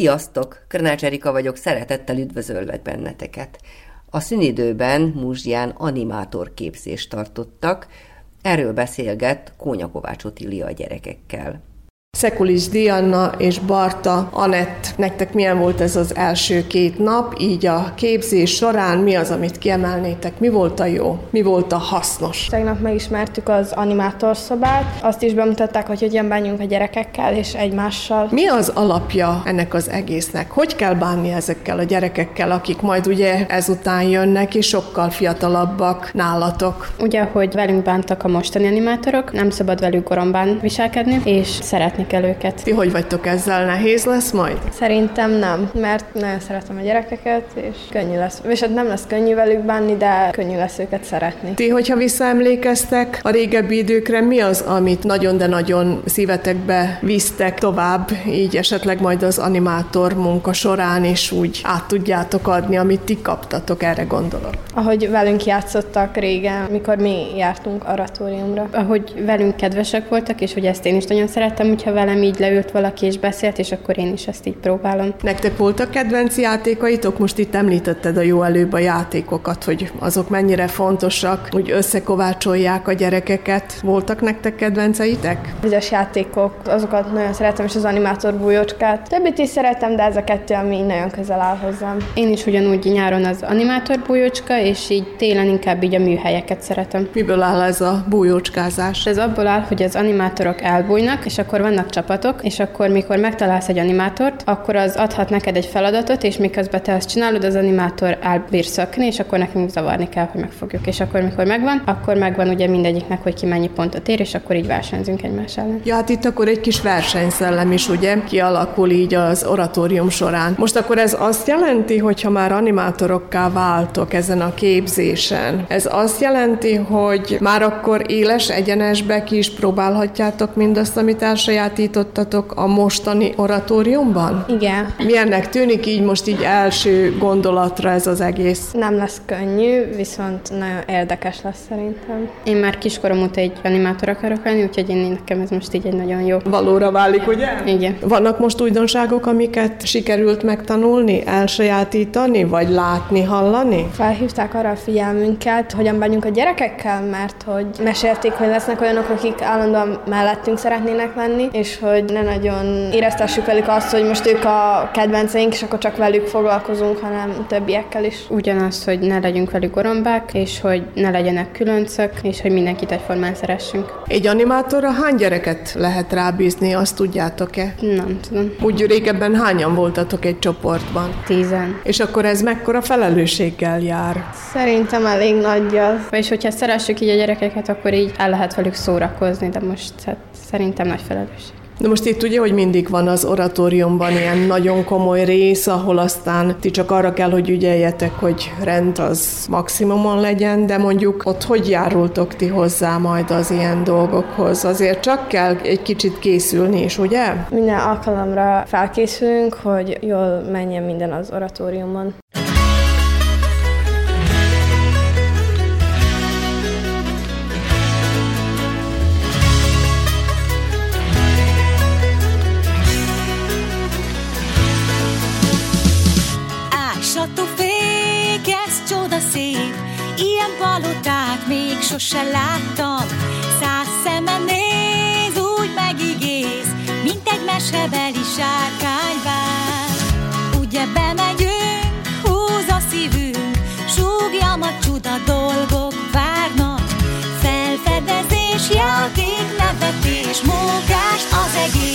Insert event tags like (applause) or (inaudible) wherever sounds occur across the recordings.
Sziasztok! Krnács Erika vagyok, szeretettel üdvözöllek benneteket. A szünidőben Muzsján animátor képzést tartottak, erről beszélget Kónya Kovács Otilia a gyerekekkel. Szekulis Diana és Barta Anett, nektek milyen volt ez az első két nap, így a képzés során mi az, amit kiemelnétek, mi volt a jó, mi volt a hasznos? Tegnap megismertük az animátorszobát, azt is bemutatták, hogy hogyan bánjunk a gyerekekkel és egymással. Mi az alapja ennek az egésznek? Hogy kell bánni ezekkel a gyerekekkel, akik majd ugye ezután jönnek, és sokkal fiatalabbak nálatok? Ugye, hogy velünk bántak a mostani animátorok, nem szabad velük gorombán viselkedni, és szeretni kell őket. Ti hogy vagytok ezzel? Nehéz lesz majd? Szerintem nem, mert nagyon szeretem a gyerekeket, és könnyű lesz. És hát nem lesz könnyű velük bánni, de könnyű lesz őket szeretni. Ti, hogyha visszaemlékeztek a régebbi időkre, mi az, amit nagyon, de nagyon szívetekbe visztek tovább, így esetleg majd az animátor munka során, és úgy át tudjátok adni, amit ti kaptatok, erre gondolok. Ahogy velünk játszottak régen, mikor mi jártunk oratóriumra. Ahogy velünk kedvesek voltak, és hogy ezt én is nagyon szerettem, hogyha hogyha velem így leült valaki és beszélt, és akkor én is ezt így próbálom. Nektek voltak kedvenc játékaitok? Most itt említetted a jó előbb a játékokat, hogy azok mennyire fontosak, hogy összekovácsolják a gyerekeket. Voltak nektek kedvenceitek? Bizonyos játékok, azokat nagyon szeretem, és az animátor bújócskát. Többit is szeretem, de ez a kettő, ami nagyon közel áll hozzám. Én is ugyanúgy nyáron az animátor bújócska, és így télen inkább így a műhelyeket szeretem. Miből áll ez a bújócskázás? Ez abból áll, hogy az animátorok elbújnak, és akkor vannak vannak csapatok, és akkor, mikor megtalálsz egy animátort, akkor az adhat neked egy feladatot, és miközben te azt csinálod, az animátor elbír szökni, és akkor nekünk zavarni kell, hogy megfogjuk. És akkor, mikor megvan, akkor megvan ugye mindegyiknek, hogy ki mennyi pontot ér, és akkor így versenyzünk egymás ellen. Ja, hát itt akkor egy kis versenyszellem is, ugye, kialakul így az oratórium során. Most akkor ez azt jelenti, hogy ha már animátorokká váltok ezen a képzésen, ez azt jelenti, hogy már akkor éles egyenesbe ki is próbálhatjátok mindazt, amit elsaját elsajátítottatok a mostani oratóriumban? Igen. Milyennek tűnik így most így első gondolatra ez az egész? Nem lesz könnyű, viszont nagyon érdekes lesz szerintem. Én már kiskorom óta egy animátor akarok lenni, úgyhogy én nekem ez most így egy nagyon jó. Valóra válik, ugye? Igen. Vannak most újdonságok, amiket sikerült megtanulni, elsajátítani, vagy látni, hallani? Felhívták arra a figyelmünket, hogyan bánjunk a gyerekekkel, mert hogy mesélték, hogy lesznek olyanok, akik állandóan mellettünk szeretnének lenni, és hogy ne nagyon éreztessük velük azt, hogy most ők a kedvenceink, és akkor csak velük foglalkozunk, hanem többiekkel is. Ugyanaz, hogy ne legyünk velük gorombák, és hogy ne legyenek különcök, és hogy mindenkit egyformán szeressünk. Egy animátorra hány gyereket lehet rábízni, azt tudjátok-e? Nem tudom. Úgy régebben hányan voltatok egy csoportban? Tízen. És akkor ez mekkora felelősséggel jár? Szerintem elég nagyja. És hogyha szeressük így a gyerekeket, akkor így el lehet velük szórakozni, de most hát szerintem nagy felelősség. De most itt ugye, hogy mindig van az oratóriumban ilyen nagyon komoly rész, ahol aztán ti csak arra kell, hogy ügyeljetek, hogy rend az maximumon legyen, de mondjuk ott hogy járultok ti hozzá majd az ilyen dolgokhoz? Azért csak kell egy kicsit készülni is, ugye? Minden alkalomra felkészülünk, hogy jól menjen minden az oratóriumon. Palotát még sose láttam. Száz szeme néz, úgy megigéz, mint egy mesebeli sárkányvár. Ugye bemegyünk, húz a szívünk, súgjam a csuda dolgok várnak. Felfedezés, játék, nevetés, mókás az egész,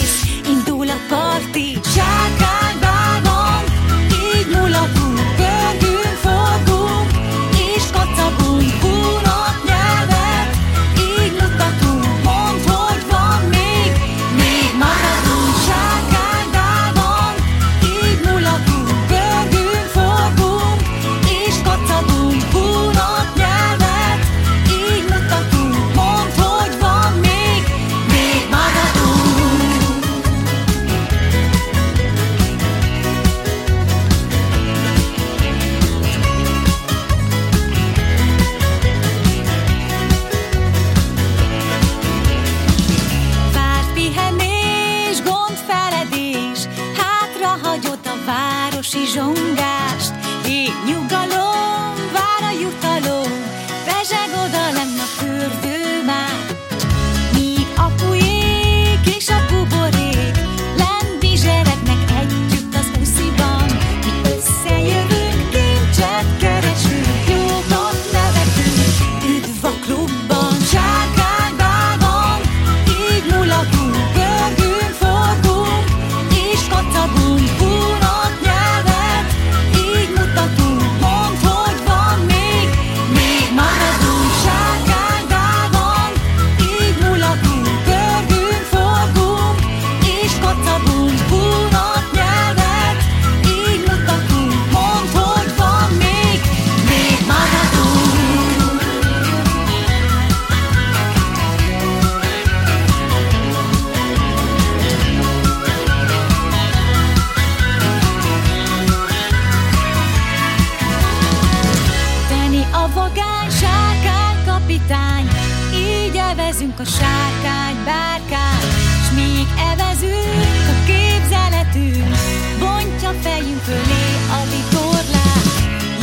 a vagány, sárkány kapitány, így evezünk a sárkány bárkány, s még evezünk a képzeletünk, bontja fejünk fölé a vitorlát.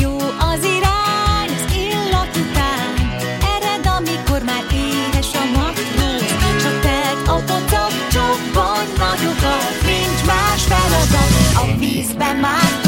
Jó az irány, az illat után, ered, amikor már éhes a matróz, s a telt a pocak, csobban nagyokat, nincs más feladat, a vízben mártó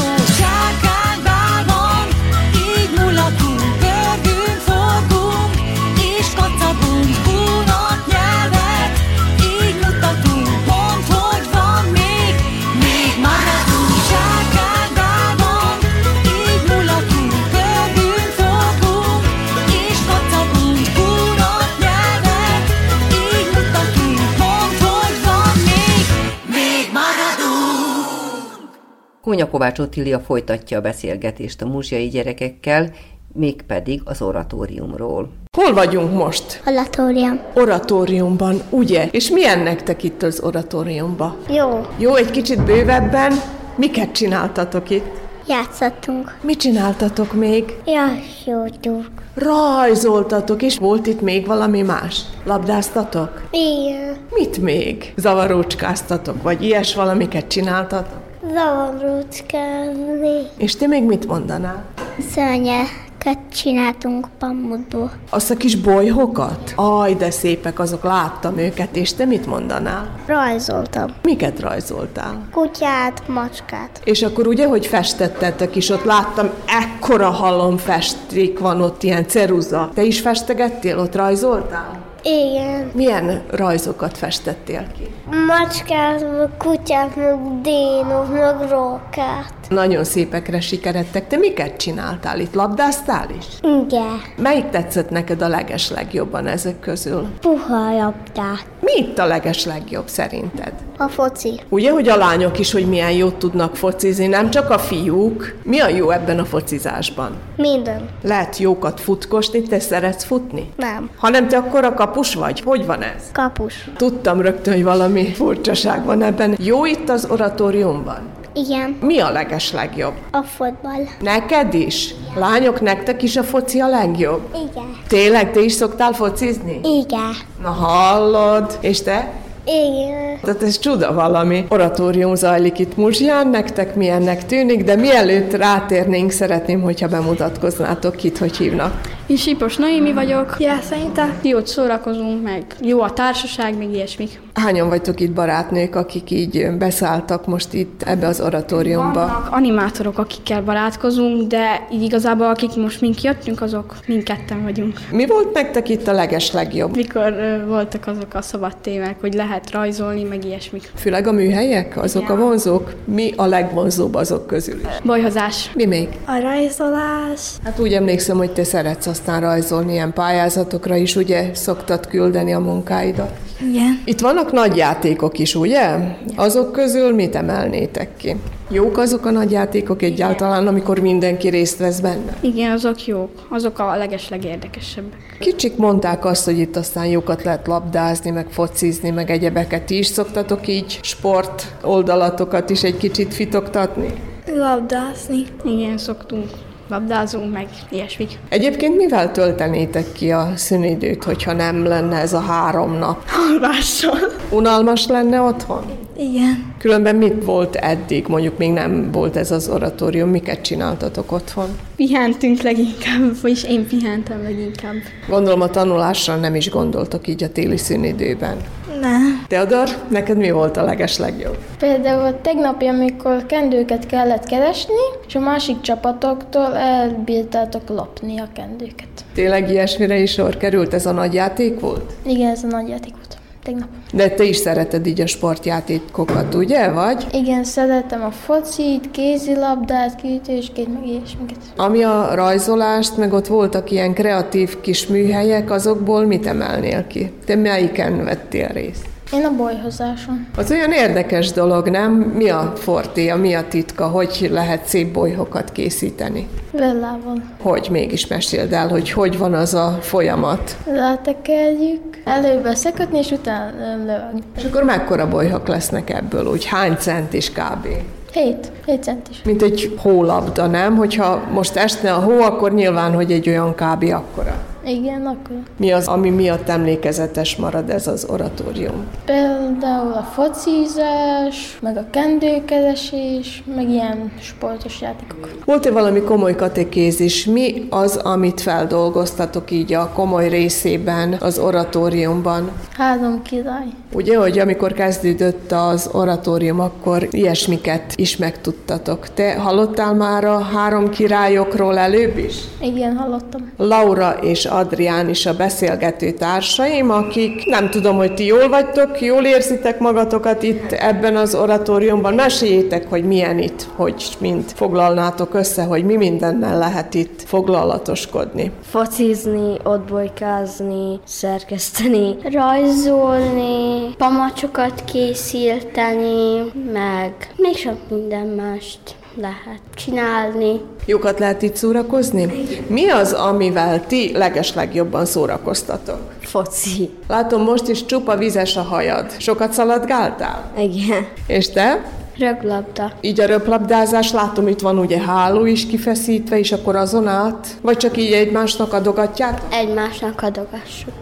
Kónya Kovács Otília folytatja a beszélgetést a muzsiai gyerekekkel, mégpedig az oratóriumról. Hol vagyunk most? Oratórium. Oratóriumban, ugye? És milyen nektek itt az oratóriumban? Jó. Jó, egy kicsit bővebben. Miket csináltatok itt? Játszottunk. Mit csináltatok még? Játszottunk. Rajzoltatok, és volt itt még valami más? Labdáztatok? Igen. Mit még? Zavarócskáztatok, vagy ilyes valamiket csináltatok? Zavarócskázni. És te még mit mondanál? Szörnyeket csináltunk pamutból. Azt a kis bolyhokat? Aj, de szépek azok, láttam őket, és te mit mondanál? Rajzoltam. Miket rajzoltál? Kutyát, macskát. És akkor ugye, hogy festettetek is, ott láttam, ekkora halom festék van ott, ilyen ceruza. Te is festegettél, ott rajzoltál? Igen. Milyen rajzokat festettél ki? Macskát, meg kutyát, meg dénok, meg rókát. Nagyon szépekre sikeredtek. Te miket csináltál itt? Labdáztál is? Igen. Melyik tetszett neked a leges legjobban ezek közül? Puha labdát. Mi itt a leges legjobb szerinted? A foci. Ugye, hogy a lányok is, hogy milyen jót tudnak focizni, nem csak a fiúk. Mi a jó ebben a focizásban? Minden. Lehet jókat futkosni, te szeretsz futni? Nem. Hanem te akkor a kapus vagy? Hogy van ez? Kapus. Tudtam rögtön, hogy valami furcsaság van ebben. Jó itt az oratóriumban? Igen. Mi a leges legjobb? A fotball. Neked is? Lányok, nektek is a foci a legjobb? Igen. Tényleg, te is szoktál focizni? Igen. Na hallod. És te? Igen. Tehát ez csuda valami. Oratórium zajlik itt Muzsján, nektek milyennek tűnik, de mielőtt rátérnénk, szeretném, hogyha bemutatkoznátok itt, hogy hívnak. Én Sipos Noémi vagyok. Ja, szerintem Jót szórakozunk, meg jó a társaság, meg ilyesmik. Hányan vagytok itt barátnők, akik így beszálltak most itt ebbe az oratóriumba? Vannak animátorok, akikkel barátkozunk, de így igazából akik most mink jöttünk, azok mindketten vagyunk. Mi volt nektek itt a leges legjobb? Mikor ö, voltak azok a szabad témák, hogy lehet rajzolni, meg ilyesmik. Főleg a műhelyek, azok a vonzók? Mi a legvonzóbb azok közül is? Bajhozás. Mi még? a rajzolás. Hát úgy emlékszem, hogy te szeretsz aztán rajzolni ilyen pályázatokra is, ugye szoktad küldeni a munkáidat. Igen. Itt vannak nagy játékok is, ugye? Azok közül mit emelnétek ki? Jók azok a nagy játékok egyáltalán, amikor mindenki részt vesz benne? Igen, azok jók. Azok a legeslegérdekesebbek. Kicsik mondták azt, hogy itt aztán jókat lehet labdázni, meg focizni, meg egyebeket is szoktatok így sport oldalatokat is egy kicsit fitoktatni. Labdázni. Igen, szoktunk. Labdázunk, meg ilyesmik. Egyébként mivel töltenétek ki a szünidőt, hogyha nem lenne ez a három nap? Alvással. Unalmas lenne otthon? Igen. Különben mit volt eddig? Mondjuk még nem volt ez az oratórium. Miket csináltatok otthon? Pihentünk leginkább, vagyis én pihentem leginkább. Gondolom a tanulásra nem is gondoltok így a téli szünidőben. Nem. Teodor, neked mi volt a leges legjobb? Például tegnap, amikor kendőket kellett keresni, és a másik csapatoktól elbírtátok lopni a kendőket. Tényleg ilyesmire is sor került? Ez a nagy játék volt? Igen, ez a nagy játék volt tegnap. De te is szereted így a sportjátékokat, ugye, vagy? Igen, szeretem a focit, kézilabdát, kiütőskét, meg ilyesmiket. Ami a rajzolást, meg ott voltak ilyen kreatív kis műhelyek, azokból mit emelnél ki? Te melyiken vettél részt? Én a bolyhozáson. Az olyan érdekes dolog, nem? Mi a fortéja, mi a titka, hogy lehet szép bolyhokat készíteni? Vellával. Hogy mégis meséld el, hogy hogy van az a folyamat? Letekerjük, előbb szekötni, és utána lövögni. És akkor mekkora bolyhok lesznek ebből, úgy hány centis kb? 7, 7 centis. Mint egy hólabda, nem? Hogyha most esne a hó, akkor nyilván, hogy egy olyan kb. akkora. Igen, akkor. Mi az, ami miatt emlékezetes marad ez az oratórium? Például a focizás, meg a kendőkeresés, meg ilyen sportos játékok. Volt-e valami komoly katekézis? Mi az, amit feldolgoztatok így a komoly részében az oratóriumban? Három király. Ugye, hogy amikor kezdődött az oratórium, akkor ilyesmiket is megtudtatok. Te hallottál már a három királyokról előbb is? Igen, hallottam. Laura és Adrián is a beszélgető társaim, akik nem tudom, hogy ti jól vagytok, jól érzitek magatokat itt ebben az oratóriumban. Meséljétek, hogy milyen itt, hogy mind foglalnátok össze, hogy mi mindennel lehet itt foglalatoskodni. Focizni, ottbolykázni, szerkeszteni, Rajzolni, pamacsokat készíteni, meg még sok minden mást lehet csinálni. Jókat lehet itt szórakozni? Mi az, amivel ti legeslegjobban szórakoztatok? Foci. Látom, most is csupa vizes a hajad. Sokat szaladgáltál? Igen. És te? Röglabda. Így a röplabdázás, látom, itt van ugye háló is kifeszítve, és akkor azon át? Vagy csak így egymásnak adogatják? Egymásnak adogassuk.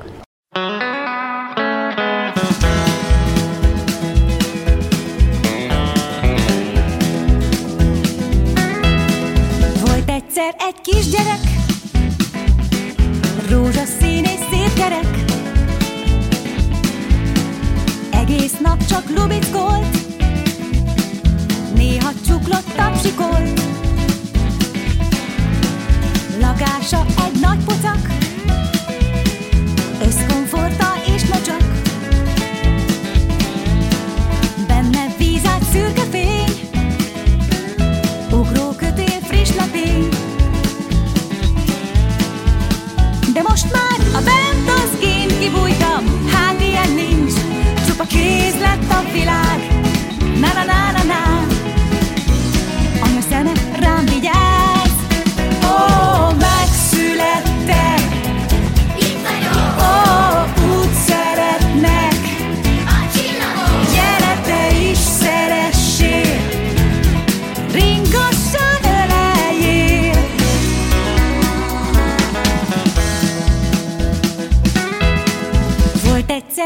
Egyszer egy kisgyerek, rózsaszín és szép gyerek. Egész nap csak lubickolt, néha csuklott tapsikolt. Lakása egy nagy pocak, az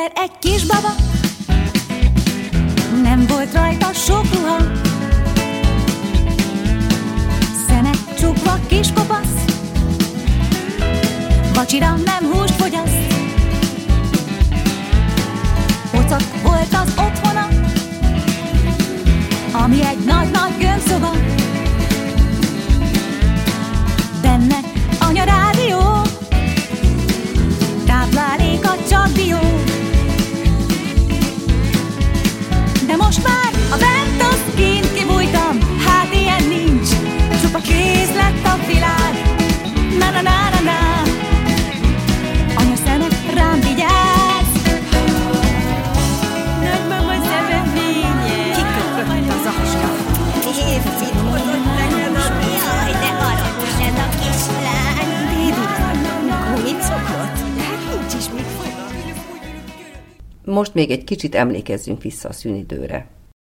egyszer egy kis baba, nem volt rajta sok ruha. Szeme csukva kis kopasz, vacsira nem húst fogyaszt. Pocak volt az otthona, ami egy nagy-nagy gömbszoba. Benne anya rádió, tápláléka csak dió. De most Most még egy kicsit emlékezzünk vissza a szünidőre.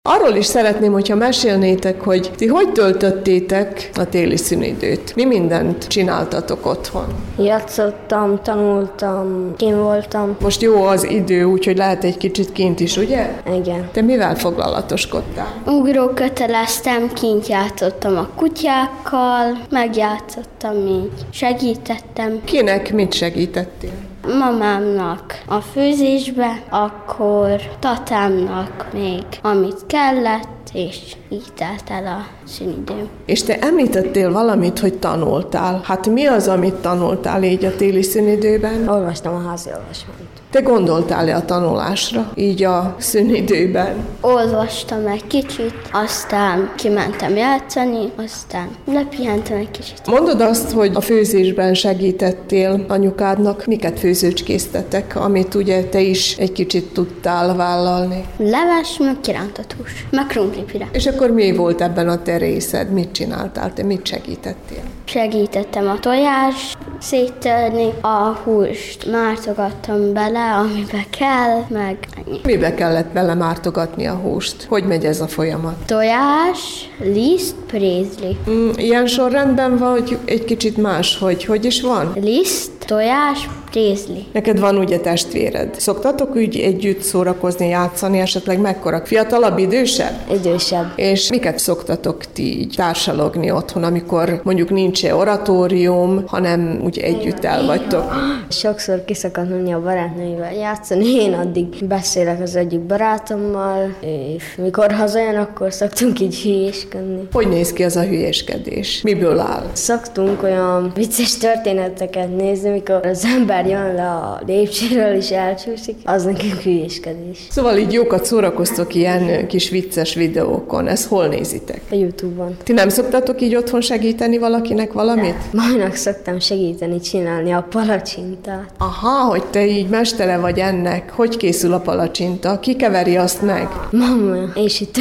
Arról is szeretném, hogyha mesélnétek, hogy ti hogy töltöttétek a téli szünidőt? Mi mindent csináltatok otthon? Játszottam, tanultam, kim voltam. Most jó az idő, úgyhogy lehet egy kicsit kint is, ugye? Igen. Te mivel foglalatoskodtál? Ugróköteleztem, kint játszottam a kutyákkal, megjátszottam így, segítettem Kinek mit segítettél? Mamámnak a főzésbe, akkor tatámnak még amit kellett, és így telt el a szünidőm. És te említettél valamit, hogy tanultál. Hát mi az, amit tanultál így a téli szünidőben? Olvastam a házi olvasmányt. Te gondoltál-e a tanulásra, így a szünidőben? Olvastam egy kicsit, aztán kimentem játszani, aztán lepihentem egy kicsit. Mondod azt, hogy a főzésben segítettél anyukádnak, miket főzőcskésztetek, amit ugye te is egy kicsit tudtál vállalni. Leves, meg kirántott hús, meg krumplipire. És akkor mi volt ebben a te részed? Mit csináltál? Te mit segítettél? Segítettem a tojás széttörni, a húst mártogattam bele, amibe kell, meg ennyi. Mibe kellett bele mártogatni a húst? Hogy megy ez a folyamat? Tojás, liszt, prézli. Mm, ilyen sorrendben van, hogy egy kicsit más, hogy hogy is van? Liszt, tojás, prézli. Neked van ugye testvéred. Szoktatok úgy együtt szórakozni, játszani, esetleg mekkora? Fiatalabb, idősebb? Idősebb. És miket szoktatok ti így társalogni otthon, amikor mondjuk nincs oratórium, hanem úgy együtt el vagytok? Sokszor ki szokott menni a barátnőivel játszani, én addig beszélek az egyik barátommal, és mikor hazajön, akkor szoktunk így hülyéskedni. Hogy néz ki az a hülyéskedés? Miből áll? Szoktunk olyan vicces történeteket nézni, mikor az ember jön le a lépcsőről és elcsúszik, az nekünk hülyéskedés. Szóval így jókat szórakoztok ilyen kis vicces videókon. Ezt hol nézitek? A Youtube-on. Ti nem szoktatok így otthon segíteni valakinek valamit? Majnak szoktam segíteni csinálni a palacsintát. Aha, hogy te így mestere vagy ennek. Hogy készül a palacsinta? Ki keveri azt meg? Mama, és itt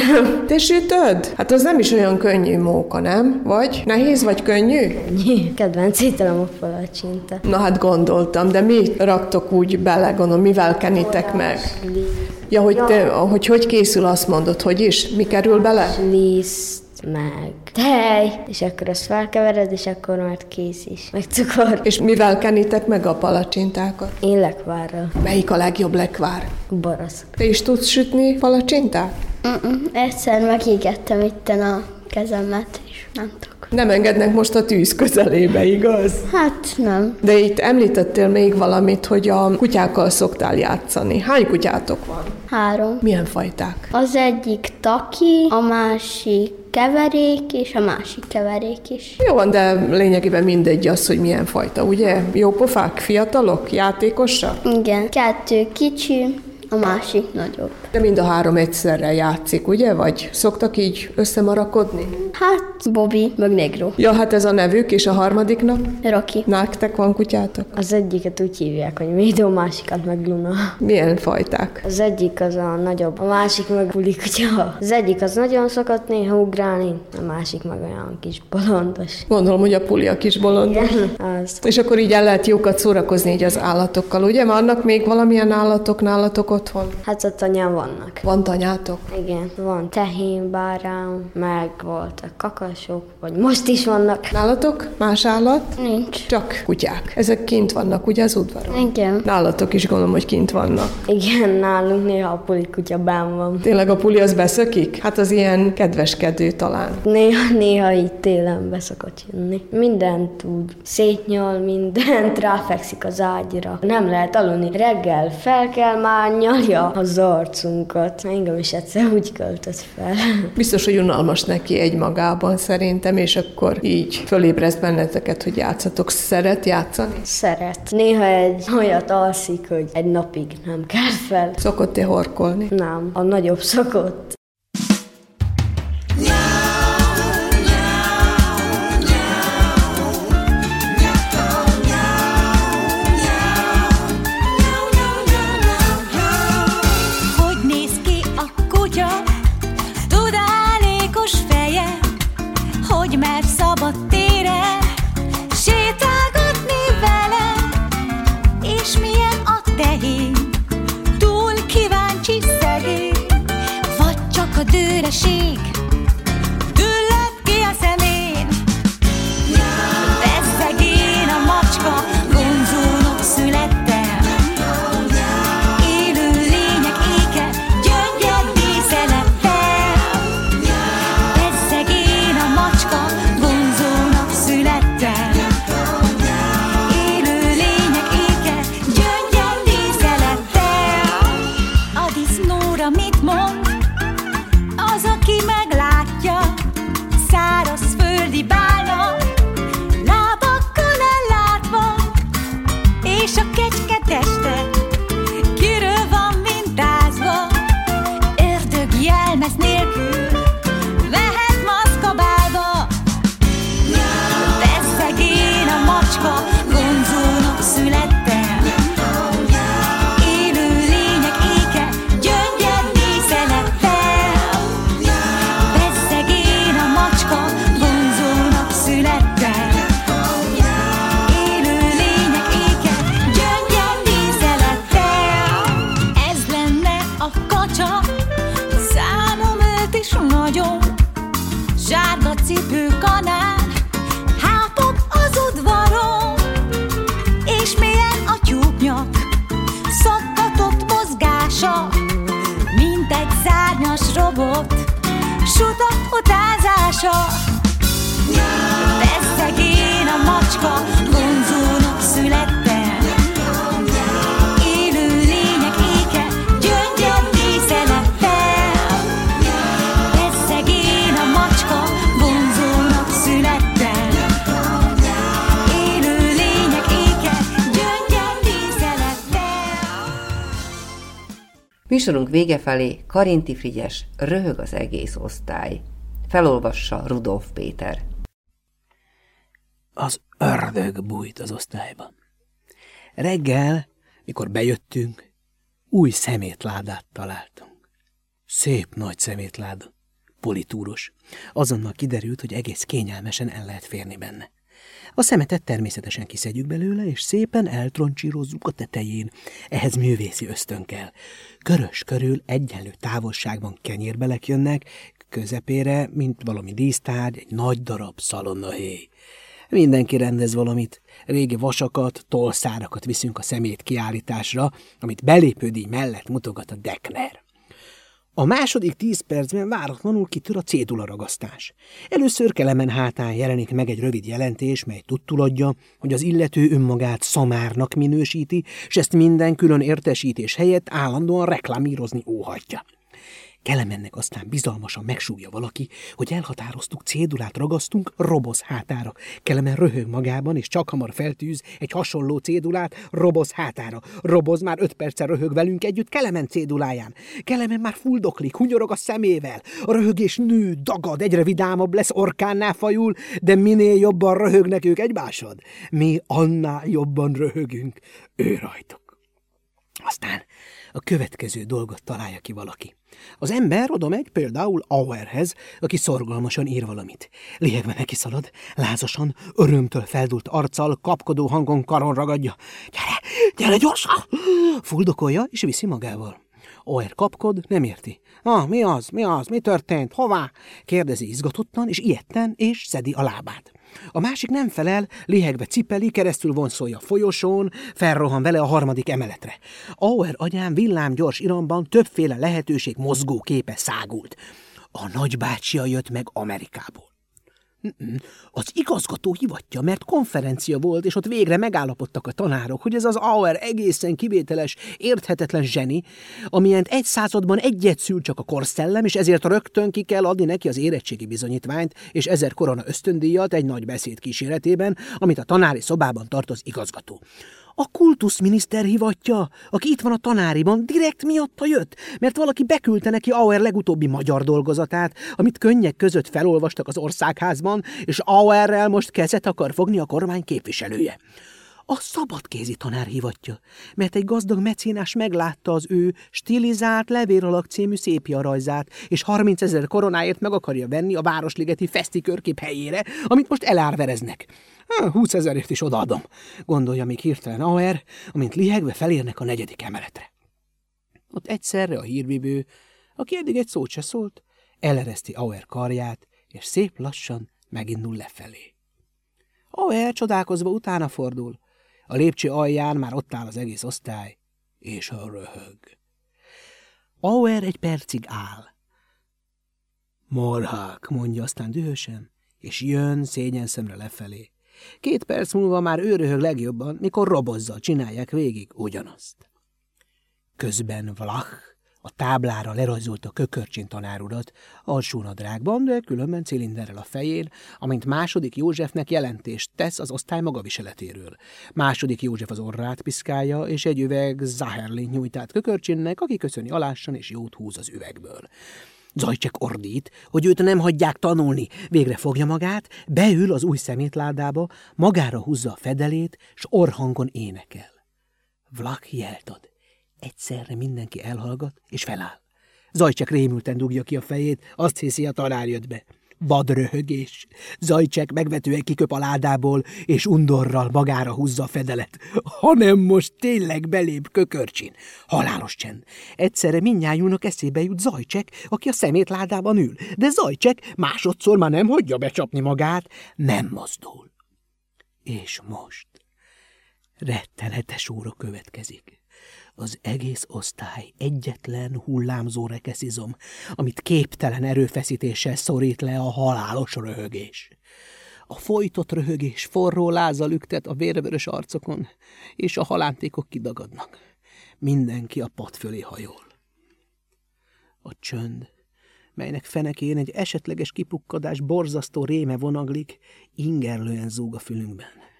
Te sütöd? Hát az nem is olyan könnyű móka, nem? Vagy? Nehéz vagy könnyű? kedvenc ételem a palacsinta. Na hát gondoltam, de mi raktok úgy bele, gondolom, mivel kenitek meg? Ja, hogy te, hogy hogy készül, azt mondod, hogy is? Mi kerül bele? Liszt, meg tej, és akkor azt felkevered, és akkor már kész is. Meg cukor. És mivel kenitek meg a palacsintákat? Én lekvárral. Melyik a legjobb lekvár? Barasz. Te is tudsz sütni palacsintát? Mm-mm. Egyszer megégettem itten a kezemet, és nem tudok. Nem engednek most a tűz közelébe, igaz? Hát nem. De itt említettél még valamit, hogy a kutyákkal szoktál játszani. Hány kutyátok van? Három. Milyen fajták? Az egyik taki, a másik keverék, és a másik keverék is. Jó van, de lényegében mindegy az, hogy milyen fajta, ugye? Jó pofák, fiatalok, játékosak? Igen. Kettő kicsi, a másik nagyobb. De mind a három egyszerre játszik, ugye? Vagy szoktak így összemarakodni? Hát, Bobby, meg Negro. Ja, hát ez a nevük, és a harmadiknak? Rocky. Nektek van kutyátok? Az egyiket úgy hívják, hogy Médó, másikat meg Luna. Milyen fajták? Az egyik az a nagyobb, a másik meg Puli kutya. Az egyik az nagyon szokott néha ugrálni, a másik meg olyan kis bolondos. Gondolom, hogy a puli a kis bolond. Igen, az. És akkor így el lehet jókat szórakozni így az állatokkal, ugye? Vannak még valamilyen állatok nálatok otthon? Hát ott anyám vannak. Van tanyátok? Igen, van tehén, bárány, meg voltak kakasok, vagy most is vannak. Nálatok más állat? Nincs. Csak kutyák. Ezek kint vannak, ugye az udvaron? Igen. Nálatok is gondolom, hogy kint vannak. Igen, nálunk néha a puli kutya bán van. Tényleg a puli az beszökik? Hát az ilyen kedveskedő talán. Néha, néha így télen beszokott jönni. Mindent úgy szétnyal, mindent (laughs) ráfekszik az ágyra. Nem lehet aludni. Reggel fel kell már nyalja az arcunkat. Engem is egyszer úgy költött fel. (laughs) Biztos, hogy unalmas neki egymagában szerintem, és akkor így fölébreszt benneteket, hogy játszatok. Szeret játszani? Szeret. Néha egy olyat alszik, hogy egy napig nem kell fel. Szokott-e horkolni? Nem, a nagyobb szokott. És milyen a tyúknyak? Szakkatott mozgása Mint egy szárnyas robot. Suta utázása. Bezzeg én a macska Műsorunk vége felé Karinti Frigyes röhög az egész osztály. Felolvassa Rudolf Péter. Az ördög bújt az osztályban. Reggel, mikor bejöttünk, új szemétládát találtunk. Szép nagy szemétláda, politúros. Azonnal kiderült, hogy egész kényelmesen el lehet férni benne. A szemetet természetesen kiszedjük belőle, és szépen eltroncsírozzuk a tetején. Ehhez művészi ösztön kell. Körös körül egyenlő távolságban kenyérbelek jönnek, közepére, mint valami dísztárgy, egy nagy darab szalonnahéj. Mindenki rendez valamit. Régi vasakat, tolszárakat viszünk a szemét kiállításra, amit belépődíj mellett mutogat a Dekner. A második tíz percben váratlanul kitör a cédula ragasztás. Először kelemen hátán jelenik meg egy rövid jelentés, mely tudtuladja, hogy az illető önmagát szamárnak minősíti, és ezt minden külön értesítés helyett állandóan reklámírozni óhatja. Kelemennek aztán bizalmasan megsúgja valaki, hogy elhatároztuk, cédulát ragasztunk roboz hátára. Kelemen röhög magában, és csak hamar feltűz egy hasonló cédulát roboz hátára. Roboz már öt perccel röhög velünk együtt Kelemen céduláján. Kelemen már fuldoklik, hunyorog a szemével. A röhögés nő, dagad, egyre vidámabb lesz, orkánnál fajul, de minél jobban röhögnek ők egymásod, mi annál jobban röhögünk ő rajtuk. Aztán a következő dolgot találja ki valaki. Az ember oda megy például Auerhez, aki szorgalmasan ír valamit. Liegve neki szalad, lázasan, örömtől feldult arccal, kapkodó hangon karon ragadja. Gyere, gyere gyorsan! Fuldokolja, és viszi magával. Auer kapkod, nem érti. Ah, mi az, mi az, mi történt, hová? Kérdezi izgatottan, és ilyetten, és szedi a lábát. A másik nem felel, lihegve cipeli, keresztül vonszolja folyosón, felrohan vele a harmadik emeletre. Auer agyán villámgyors iramban többféle lehetőség mozgó képe szágult. A nagybácsia jött meg Amerikából. Az igazgató hivatja, mert konferencia volt, és ott végre megállapodtak a tanárok, hogy ez az Auer egészen kivételes, érthetetlen zseni, amilyent egy században egyet szül csak a korszellem, és ezért rögtön ki kell adni neki az érettségi bizonyítványt, és ezer korona ösztöndíjat egy nagy beszéd kíséretében, amit a tanári szobában tart az igazgató. A kultuszminiszter hivatja, aki itt van a tanáriban, direkt miatta jött, mert valaki beküldte neki Auer legutóbbi magyar dolgozatát, amit könnyek között felolvastak az országházban, és Auerrel most kezet akar fogni a kormány képviselője. A szabadkézi tanár hivatja, mert egy gazdag mecénás meglátta az ő stilizált levéralak című szépia rajzát, és 30 ezer koronáért meg akarja venni a Városligeti Feszti körkép helyére, amit most elárvereznek. 20 ezerért is odaadom, gondolja még hirtelen Auer, amint lihegve felérnek a negyedik emeletre. Ott egyszerre a hírvívő, aki eddig egy szót se szólt, elereszti Auer karját, és szép lassan megindul lefelé. Auer csodálkozva utána fordul. A lépcső alján már ott áll az egész osztály, és a röhög. Auer egy percig áll. Marhák, mondja aztán dühösen, és jön szégyen szemre lefelé. Két perc múlva már ő röhög legjobban, mikor robozzal csinálják végig ugyanazt. Közben Vlach a táblára lerajzolta kökörcsin tanárudat, alsónadrágban, de különben cilinderrel a fején, amint második Józsefnek jelentést tesz az osztály maga-viseletéről. Második József az orrát piszkálja, és egy üveg Zaherlin nyújtát kökörcsinnek, aki köszöni alássan és jót húz az üvegből. Zajcsek ordít, hogy őt nem hagyják tanulni. Végre fogja magát, beül az új szemétládába, magára húzza a fedelét, s orhangon énekel. Vlak jelt ad. Egyszerre mindenki elhallgat, és feláll. Zajcsek rémülten dugja ki a fejét, azt hiszi, a tanár jött be. Vadröhögés. Zajcsek megvetően kiköp a ládából, és undorral magára húzza a fedelet. Hanem most tényleg belép kökörcsin. Halálos csend. Egyszerre mindnyájúnak eszébe jut Zajcsek, aki a szemét ládában ül. De Zajcsek másodszor már nem hagyja becsapni magát, nem mozdul. És most rettenetes óra következik az egész osztály egyetlen hullámzó rekeszizom, amit képtelen erőfeszítéssel szorít le a halálos röhögés. A folytott röhögés forró lázal üktet a vérvörös arcokon, és a halántékok kidagadnak. Mindenki a pad fölé hajol. A csönd, melynek fenekén egy esetleges kipukkadás borzasztó réme vonaglik, ingerlően zúg a fülünkben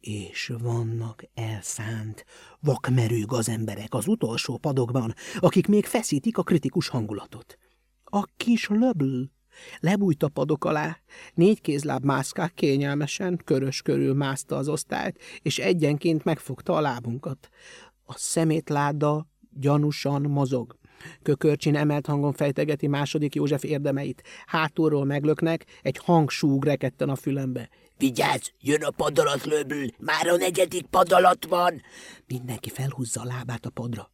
és vannak elszánt, vakmerő gazemberek az utolsó padokban, akik még feszítik a kritikus hangulatot. A kis löbl lebújt a padok alá, négy kézláb mászkák kényelmesen, körös körül mászta az osztályt, és egyenként megfogta a lábunkat. A szemétláda gyanúsan mozog. Kökörcsin emelt hangon fejtegeti második József érdemeit. Hátulról meglöknek, egy hangsúg reketten a fülembe. Vigyázz, jön a padalat már a negyedik padalat van. Mindenki felhúzza a lábát a padra.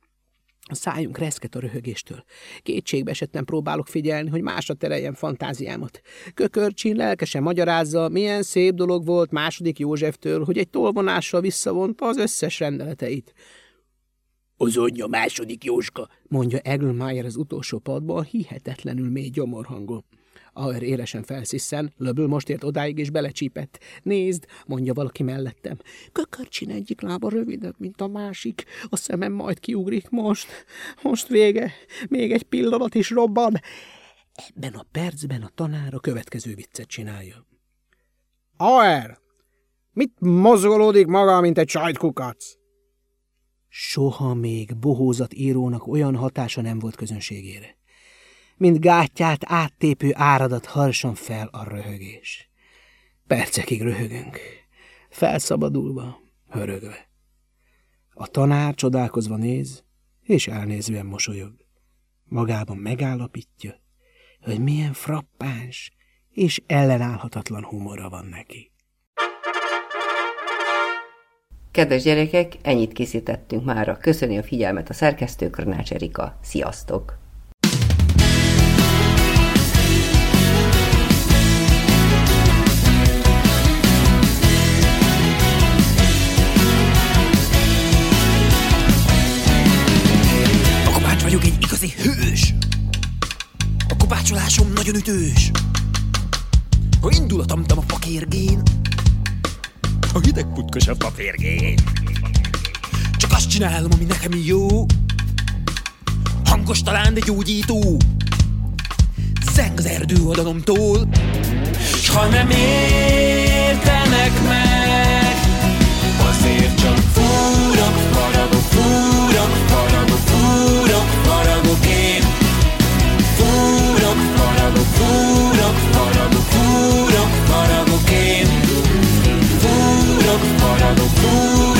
A szájunk reszket a röhögéstől. Kétségbe esetten próbálok figyelni, hogy másra tereljen fantáziámat. Kökörcsin lelkesen magyarázza, milyen szép dolog volt második Józseftől, hogy egy tolvonással visszavonta az összes rendeleteit. Az anyja második Jóska, mondja Egelmeyer az utolsó padban hihetetlenül mély gyomorhangon. Auer élesen felsziszen, löbül most ért odáig, és belecsípett. Nézd, mondja valaki mellettem. Kökörcsin egyik lába rövidebb, mint a másik. A szemem majd kiugrik most. Most vége. Még egy pillanat is robban. Ebben a percben a tanár a következő viccet csinálja. Auer! Mit mozgolódik maga, mint egy sajtkukac? Soha még bohózat írónak olyan hatása nem volt közönségére mint gátját áttépő áradat harsan fel a röhögés. Percekig röhögünk, felszabadulva, hörögve. A tanár csodálkozva néz, és elnézően mosolyog. Magában megállapítja, hogy milyen frappáns és ellenállhatatlan humora van neki. Kedves gyerekek, ennyit készítettünk mára. Köszöni a figyelmet a szerkesztő Krnács Erika. Sziasztok! Hatásom nagyon ütős. Ha indulatam, a tamtam a fakérgén. A hideg putkos a papérgén Csak azt csinálom, ami nekem jó. Hangos talán, de gyógyító. Zeng az erdő adanomtól S ha nem értenek meg Azért csak fúrok, faragok, fúrok, faragok. só no fundo.